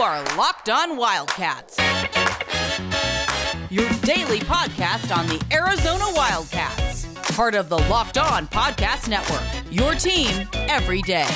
are Locked On Wildcats, your daily podcast on the Arizona Wildcats, part of the Locked On Podcast Network. Your team every day.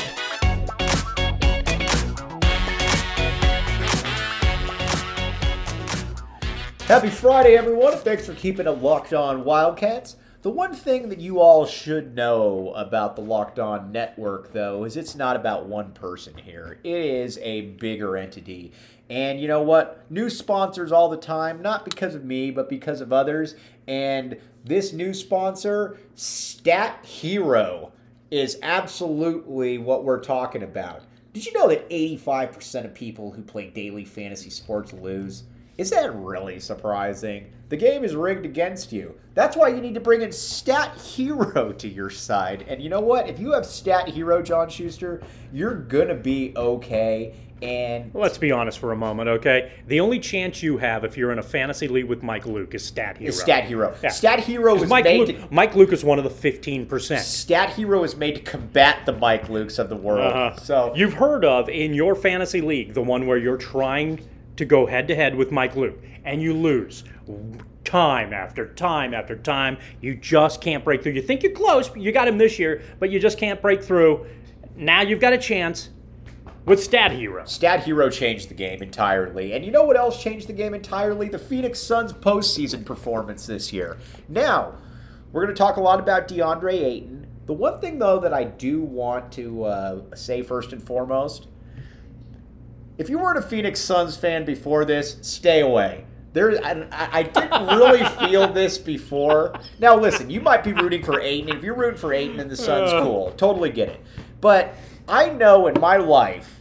Happy Friday, everyone. Thanks for keeping it locked on Wildcats. The one thing that you all should know about the Locked On Network, though, is it's not about one person here. It is a bigger entity. And you know what? New sponsors all the time, not because of me, but because of others. And this new sponsor, Stat Hero, is absolutely what we're talking about. Did you know that 85% of people who play daily fantasy sports lose? Is that really surprising? The game is rigged against you. That's why you need to bring in Stat Hero to your side. And you know what? If you have Stat Hero, John Schuster, you're going to be okay. And Let's be honest for a moment, okay? The only chance you have if you're in a fantasy league with Mike Luke is Stat Hero. is Stat Hero. Yeah. Stat Hero is Mike made Luke, to, Mike Luke is one of the 15%. Stat Hero is made to combat the Mike Lukes of the world. Uh-huh. So You've heard of in your fantasy league the one where you're trying to go head to head with Mike Luke and you lose time after time after time. You just can't break through. You think you're close, you got him this year, but you just can't break through. Now you've got a chance with Stat Hero. Stat Hero changed the game entirely. And you know what else changed the game entirely? The Phoenix Suns postseason performance this year. Now, we're going to talk a lot about DeAndre Ayton. The one thing, though, that I do want to uh, say first and foremost if you weren't a Phoenix Suns fan before this, stay away. There, I, I didn't really feel this before. Now, listen, you might be rooting for Ayton. If you're rooting for Ayton and the Suns, cool. Totally get it. But I know in my life,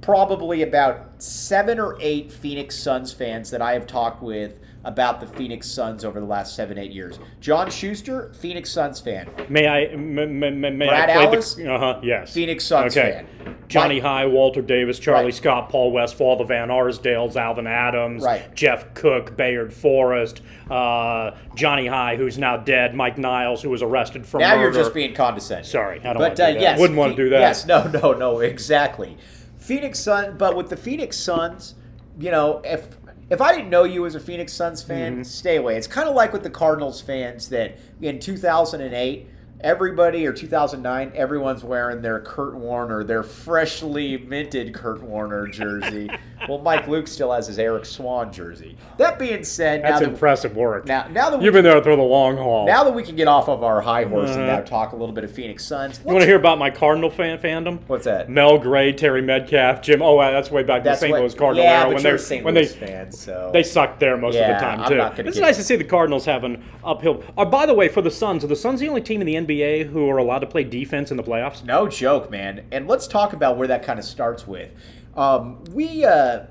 probably about seven or eight Phoenix Suns fans that I have talked with about the Phoenix Suns over the last seven, eight years. John Schuster, Phoenix Suns fan. May I? m- m- m- may Brad I play the? Uh huh. Yes. Phoenix Suns okay. fan. Johnny Mike- High, Walter Davis, Charlie Right. Scott, Paul Westphal, the Van Arsdales, Alvin Adams, Right. Jeff Cook, Bayard Forrest, uh, Johnny High, who's now dead, Mike Niles, who was arrested for Now murder. you're just being condescending. Sorry, I don't but want to uh, do that. yes, Wouldn't want to do that. Yes, no, no, no, exactly. Phoenix Sun, but with the Phoenix Suns, you know, if if I didn't know you as a Phoenix Suns fan, Mm-hmm. stay away. It's kind of like with the Cardinals fans that in 2008. Everybody, or 2009, everyone's wearing their Kurt Warner, their freshly minted Kurt Warner jersey. well, Mike Luke still has his Eric Swann jersey. That being said, That's now that, impressive work. now, now that we You've been there for the long haul. now that we can get off of our high horse and Uh-huh. now talk a little bit of Phoenix Suns, you want to hear about my Cardinal fan fandom? What's that? Mel Gray, Terry Metcalf Jim. Oh, that's way back to St. what- Louis Cardinal yeah, era when you're they St. when Louis they fan, so They sucked there most Yeah, of the time too. It's nice to see the Cardinals have an uphill. Uh, by the way, for the Suns, are the Suns the only team in the NBA who are allowed to play defense in the playoffs? No joke, man. And let's talk about where that kind of starts with. Um, we uh,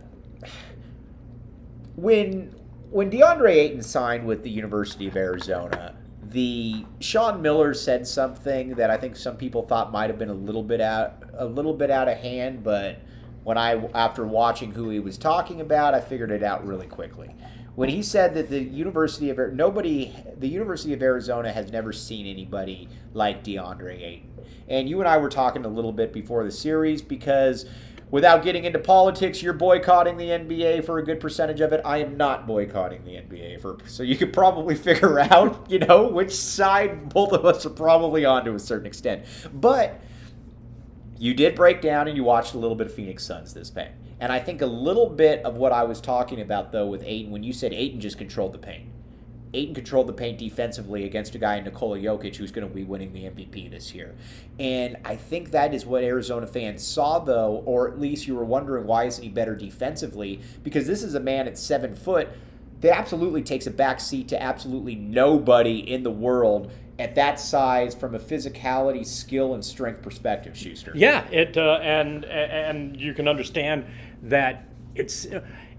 when when DeAndre Ayton signed with the University of Arizona, the Sean Miller said something that I think some people thought might have been a little bit out a little bit out of hand, but when I after watching who he was talking about, I figured it out really quickly. When he said that the University of nobody the University of Arizona has never seen anybody like DeAndre Ayton. And you and I were talking a little bit before the series because without getting into politics, you're boycotting the NBA for a good percentage of it. I am not boycotting the NBA for so you could probably figure out, you know, which side both of us are probably on to a certain extent. But you did break down and you watched a little bit of Phoenix Suns this bang. And I think a little bit of what I was talking about though with Ayton when you said Ayton just controlled the paint. Ayton controlled the paint defensively against a guy in Nikola Jokic who's going to be winning the MVP this year. And I think that is what Arizona fans saw, though, or at least you were wondering why isn't he better defensively? Because this is a man at seven foot that absolutely takes a back seat to absolutely nobody in the world at that size from a physicality, skill, and strength perspective, Schuster. Yeah, it uh, and and you can understand that it's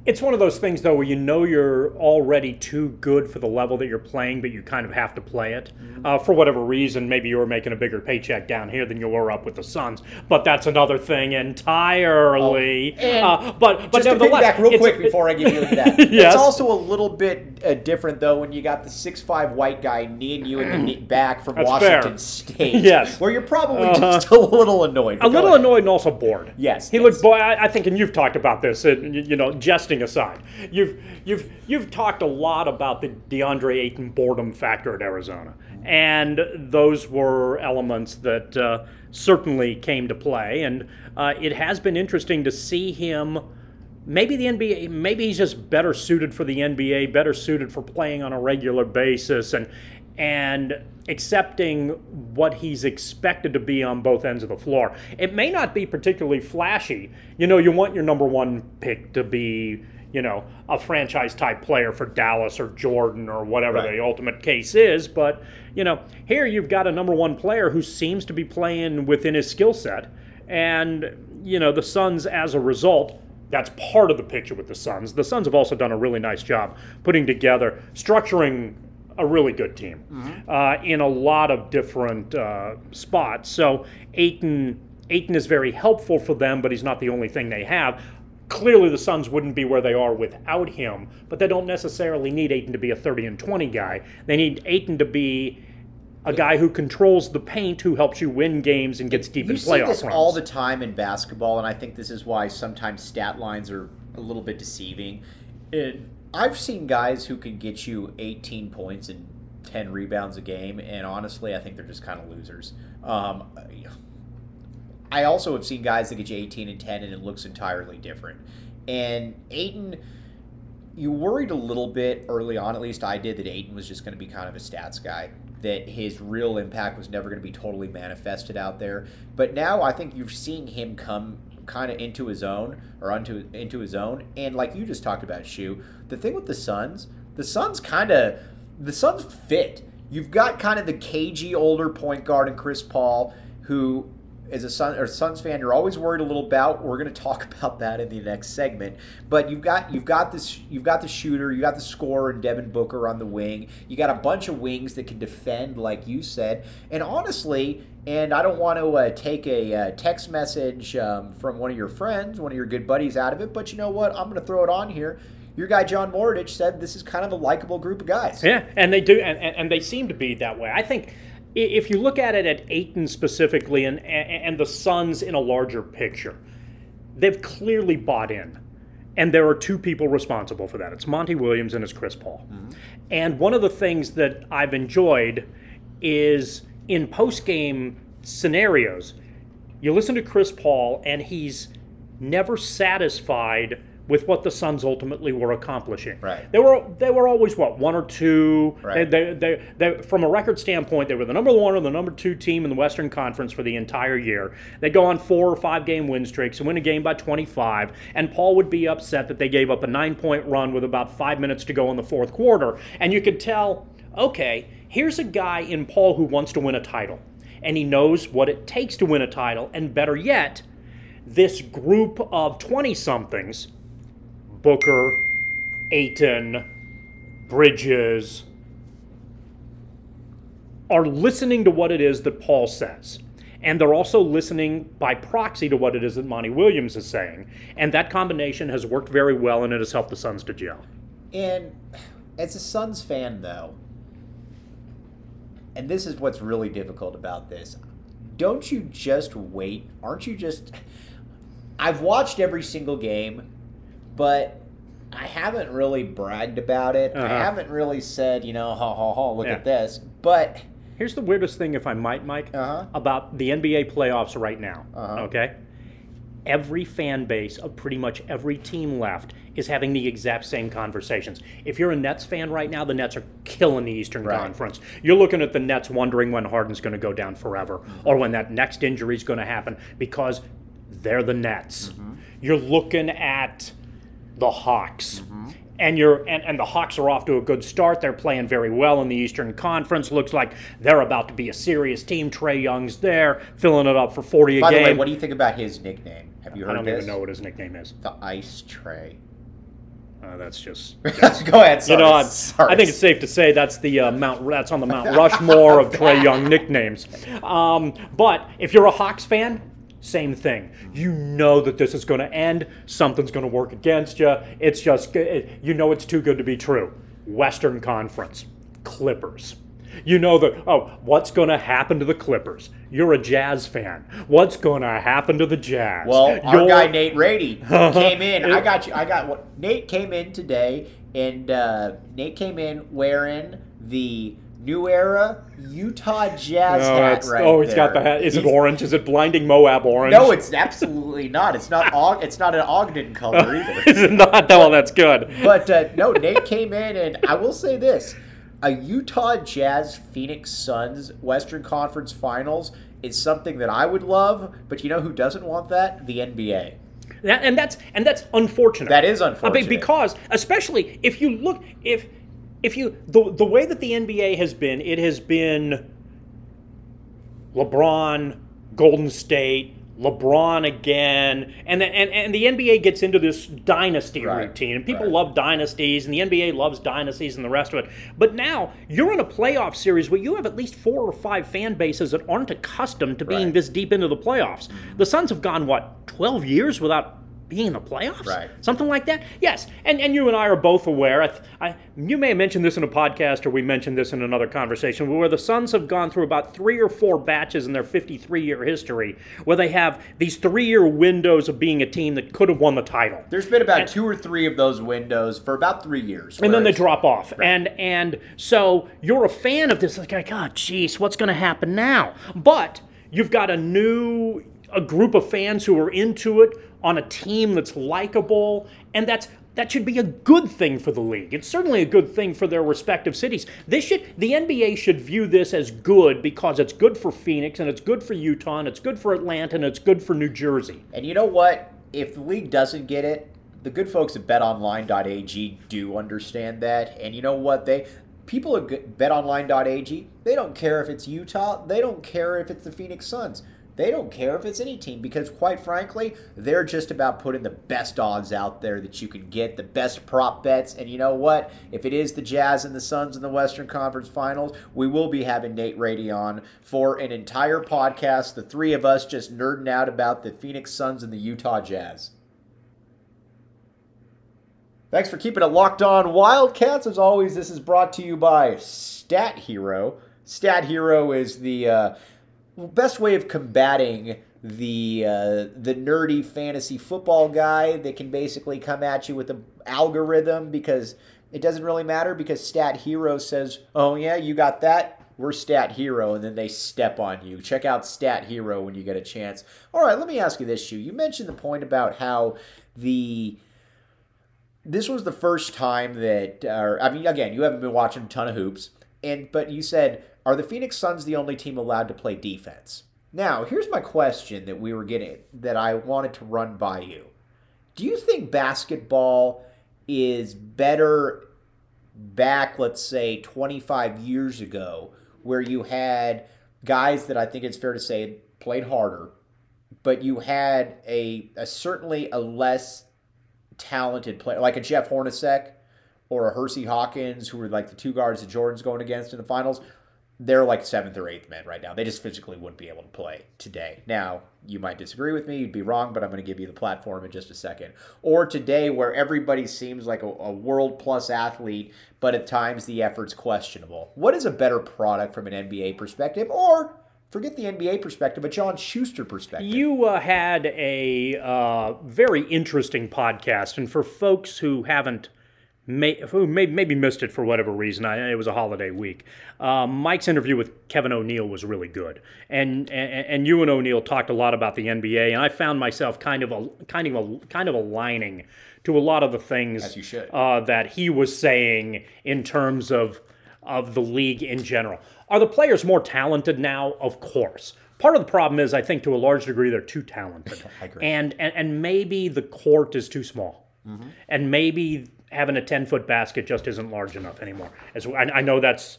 It's one of those things, though, where you know you're already too good for the level that you're playing, but you kind of have to play it. Mm-hmm. Uh, for whatever reason, maybe you were making a bigger paycheck down here than you were up with the Suns, but that's another thing entirely. Oh, uh, but but Just to nevertheless, piggyback real quick before I give you that. Yes. It's also a little bit uh, different though when you got the six five white guy kneeing you in the knee back from That's Washington fair. State. Yes. Where you're probably Uh-huh. just a little annoyed. a little ahead. annoyed and also bored. Yes, he yes. looked. Boy, I, I think, and you've talked about this. uh, you, know, know, aside, you've you've you've talked a lot about the DeAndre Ayton boredom factor at Arizona, and those were elements that uh, certainly came to play. And uh, it has been interesting to see him. Maybe the NBA, maybe he's just better suited for the NBA, better suited for playing on a regular basis, and and accepting what he's expected to be on both ends of the floor. It may not be particularly flashy. You know, you want your number one pick to be, you know, a franchise type player for Dallas or Jordan or whatever Right. the ultimate case is, but you know, here you've got a number one player who seems to be playing within his skill set, and you know, the Suns as a result that's part of the picture with the Suns. The Suns have also done a really nice job putting together, structuring a really good team uh, in a lot of different uh, spots. So Ayton, Ayton is very helpful for them, but he's not the only thing they have. Clearly, the Suns wouldn't be where they are without him, but they don't necessarily need Ayton to be a 30 and 20 guy. They need Ayton to be a guy who controls the paint, who helps you win games and gets deep You in see this runs. all the time in basketball, and I think this is why sometimes stat lines are a little bit deceiving. And I've seen guys who can get you 18 points and 10 rebounds a game, and honestly, I think they're just kind of losers. Um, I also have seen guys that get you 18 and 10, and it looks entirely different. And Ayton, you worried a little bit early on, at least I did, that Ayton was just going to be kind of a stats guy, that his real impact was never going to be totally manifested out there. But now I think you're seeing him come kind of into his own or onto into his own. And like you just talked about, Shu, the thing with the Suns, the Suns kind of the Suns fit. You've got kind of the cagey older point guard in Chris Paul, who as a Sun or Suns fan, you're always worried a little about. We're going to talk about that in the next segment. But you've got you've got this you've got the shooter, you got the scorer, and Devin Booker on the wing. You got a bunch of wings that can defend, like you said. And honestly, and I don't want to uh, take a uh, text message um, from one of your friends, one of your good buddies, out of it. But you know what? I'm going to throw it on here. Your guy John Moritich said this is kind of a likable group of guys. Yeah, and they do, and, and, and they seem to be that way. I think if you look at it at Ayton specifically and, and the Suns in a larger picture, they've clearly bought in. And there are two people responsible for that. It's Monty Williams and it's Chris Paul. Mm-hmm. And one of the things that I've enjoyed is in post game scenarios, you listen to Chris Paul and he's never satisfied with what the Suns ultimately were accomplishing. Right. They were they were always what one or two. Right. They, they, they, they, from a record standpoint, they were the number one or the number two team in the Western Conference for the entire year. They'd go on four or five game win streaks and win a game by 25. And Paul would be upset that they gave up a nine point run with about five minutes to go in the fourth quarter. And you could tell, okay, here's a guy in Paul who wants to win a title, and he knows what it takes to win a title. And better yet, this group of 20 somethings Booker, Ayton, Bridges are listening to what it is that Paul says. And they're also listening by proxy to what it is that Monty Williams is saying. And that combination has worked very well and it has helped the Suns to gel. And as a Suns fan, though, and this is what's really difficult about this, don't you just wait? Aren't you just. I've watched every single game, but I haven't really bragged about it. I Uh-huh. haven't really said, you know, ha ha ha, look Yeah. at this. But Here's the weirdest thing, if I might, Mike, Uh-huh. about the NBA playoffs right now. Uh-huh. Okay? Every fan base of pretty much every team left is having the exact same conversations. If you're a Nets fan right now, the Nets are killing the Eastern Right. Conference. You're looking at the Nets wondering when Harden's going to go down forever Mm-hmm. or when that next injury is going to happen because they're the Nets. Mm-hmm. You're looking at the Hawks. Mm-hmm. And you're and, and the Hawks are off to a good start. They're playing very well in the Eastern Conference. Looks like they're about to be a serious team. Trae Young's there, filling it up for 40 a by game. the way, what do you think about his nickname? Have you heard this? I don't this? even know what his nickname is. The Ice Tray. Uh, that's just. Go ahead. Sorry. You know, sorry. I think it's safe to say that's the uh, Mount. That's on the Mount Rushmore of Trae Young nicknames. Um, but if you're a Hawks fan, same thing. You know that this is going to end. Something's going to work against you. It's just it, you know it's too good to be true. Western Conference, Clippers. You know that. Oh, what's going to happen to the Clippers? You're a Jazz fan. What's going to happen to the Jazz? Well, our You're- guy Nate Rady came in. I got you. I got what Nate came in today, and uh, Nate came in wearing the New Era Utah Jazz Oh, hat right oh, he's got the hat. Is it orange? Is it blinding Moab orange? No, it's absolutely not. It's not. Og- it's not an Ogden color either. Is it not? Well, that's good. But uh, no, Nate came in, and I will say this: a Utah Jazz Phoenix Suns Western Conference Finals is something that I would love. But you know who doesn't want that? The NBA. That, and that's and that's unfortunate. That is unfortunate. because especially if you look if if you the the way that the NBA has been, it has been LeBron, Golden State, LeBron again, and the, and and the NBA gets into this dynasty Right, routine, and people right. love dynasties, and the NBA loves dynasties and the rest of it. But now you're in a playoff series where you have at least four or five fan bases that aren't accustomed to being Right. Mm-hmm. this deep into the playoffs. The Suns have gone what twelve years without being in the playoffs, Right. Something like that. Yes, and and you and I are both aware. I, th- I you may have mentioned this in a podcast, or we mentioned this in another conversation, where the Suns have gone through about three or four batches in their 53-year history, where they have these three-year windows of being a team that could have won the title. There's been about two or three of those windows for about three years. and then they drop off. And and so you're a fan of this, like, God, jeez, what's going to happen now? But you've got a new a group of fans who are into it on a team that's likable, and that's that should be a good thing for the league. It's certainly a good thing for their respective cities. This should the NBA should view this as good because it's good for Phoenix and it's good for Utah and it's good for Atlanta and it's good for New Jersey. And you know what? If the league doesn't get it, the good folks at betonline.ag do understand that. And you know what? They people at betonline.ag, they don't care if it's Utah, they don't care if it's the Phoenix Suns. They don't care if it's any team because, quite frankly, they're just about putting the best odds out there that you can get, the best prop bets. And you know what? If it is the Jazz and the Suns in the Western Conference Finals, we will be having Nate Rady on for an entire podcast. The three of us just nerding out about the Phoenix Suns and the Utah Jazz. Thanks for keeping it locked on Wildcats. As always, this is brought to you by Stat Hero. Stat Hero is the uh, best way of combating the uh, the nerdy fantasy football guy that can basically come at you with an algorithm because it doesn't really matter because Stat Hero says, "Oh yeah, you got that." We're Stat Hero, and then they step on you. Check out Stat Hero when you get a chance. All right, let me ask you this, Shu. You mentioned the point about how the this was the first time that, or I mean, again, you haven't been watching a ton of hoops, and but you said, are the Phoenix Suns the only team allowed to play defense? Now, here's my question that we were getting that I wanted to run by you. Do you think basketball is better back, let's say, 25 years ago, where you had guys that I think it's fair to say played harder, but you had a, a certainly a less talented player, like a Jeff Hornacek or a Hersey Hawkins, who were like the two guards that Jordan's going against in the finals. They're like seventh or eighth men right now. They just physically wouldn't be able to play today. Now, you might disagree with me, you'd be wrong, but I'm going to give you the platform in just a second. Or today, where everybody seems like a, a world plus athlete, but at times the effort's questionable. What is a better product from an NBA perspective? Or forget the NBA perspective, a John Schuster perspective. You uh, had a uh, very interesting podcast, and for folks who haven't, may, who may, maybe missed it for whatever reason, I, it was a holiday week. Uh, Mike's interview with Kevin O'Neill was really good, and, and and you and O'Neill talked a lot about the NBA, and I found myself kind of a kind of a kind of aligning to a lot of the things As you should. uh, that he was saying in terms of of the league in general. Are the players more talented now? Of course. Part of the problem is, I think, to a large degree, they're too talented, and, and and maybe the court is too small, Mm-hmm. and maybe having a ten foot basket just isn't large enough anymore. As I, I know that's.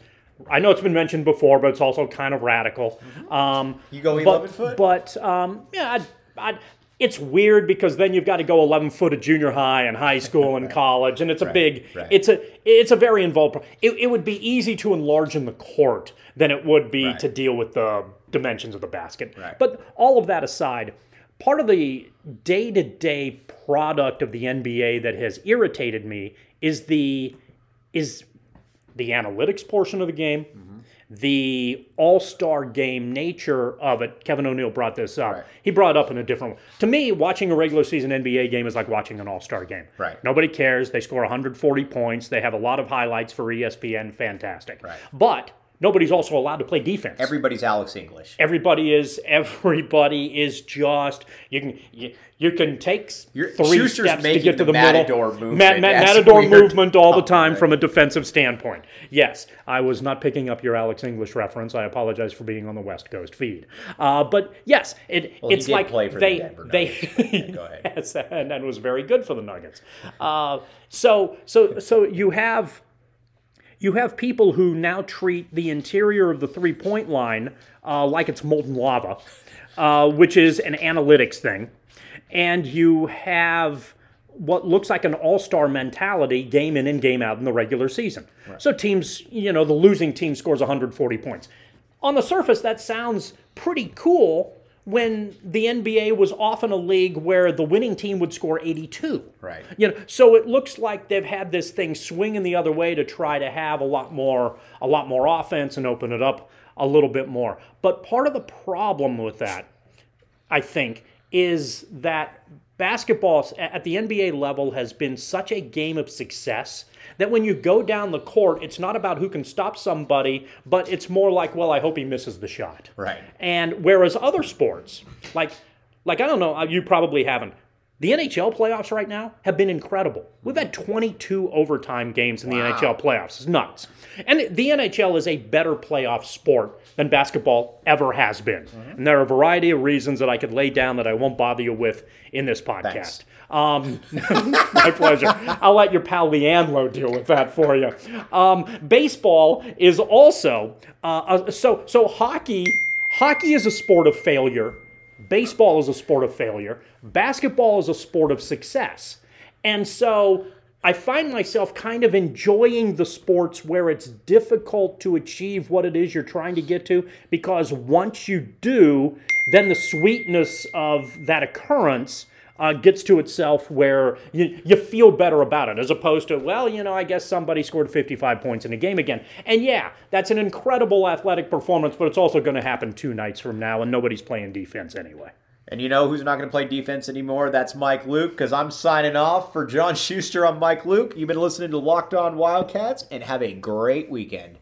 I know it's been mentioned before, but it's also kind of radical. Um, You go but, 11 foot? But um, yeah, I'd, I'd, it's weird because then you've got to go 11 foot at junior high and high school and college, and it's a Right, big, right. it's a, it's a very involved. It, it would be easy to enlarge in the court than it would be to deal with the dimensions of the basket. Right. But all of that aside, part of the day to day product of the NBA that has irritated me is the is the analytics portion of the game, mm-hmm. the all star game nature of it. Kevin O'Neill brought this up. Right. He brought it up in a different way. To me, watching a regular season NBA game is like watching an all star game. Right. Nobody cares. They score 140 points. They have a lot of highlights for ESPN. Fantastic. Right. But nobody's also allowed to play defense. Everybody's Alex English. Everybody is everybody is just you can you, you can take You're- three Schuster's steps to get to the the, Matador middle. movement. Ma- ma- Matador weird. movement all the Oh, time from a defensive standpoint. Yes, I was not picking up your Alex English reference. I apologize for being on the West Coast feed. Uh, but yes, it Well, it's like play for the they they Nuggets. Go ahead. yes, and, and was very good for the Nuggets. Uh, so so so you have you have people who now treat the interior of the three point line uh, like it's molten lava, uh, which is an analytics thing. And you have what looks like an all star mentality game in and game out in the regular season. So teams, you know, the losing team scores 140 points. On the surface, that sounds pretty cool when the NBA was often a league where the winning team would score 82. Right. You know, so it looks like they've had this thing swinging the other way to try to have a lot more a lot more offense and open it up a little bit more. But part of the problem with that, I think, is that basketball at the NBA level has been such a game of success that when you go down the court, it's not about who can stop somebody, but it's more like, well, I hope he misses the shot. Right. And whereas other sports, like like I don't know, uh, you probably haven't. The NHL playoffs right now have been incredible. We've had 22 overtime games in the Wow. NHL playoffs. It's nuts. And the NHL is a better playoff sport than basketball ever has been. And there are a variety of reasons that I could lay down that I won't bother you with in this podcast. Um, my pleasure. I'll let your pal Leandro deal with that for you. Um, baseball is also uh, a, so so hockey. Hockey is a sport of failure. Baseball is a sport of failure. Basketball is a sport of success. And so I find myself kind of enjoying the sports where it's difficult to achieve what it is you're trying to get to because once you do, then the sweetness of that occurrence uh, gets to itself where you, you feel better about it as opposed to, well, you know, I guess somebody scored 55 points in a game again. And yeah, that's an incredible athletic performance, but it's also going to happen two nights from now, and nobody's playing defense anyway. And you know who's not going to play defense anymore? That's Mike Luke, because I'm signing off for John Schuster. I'm Mike Luke. You've been listening to Locked On Wildcats, and have a great weekend.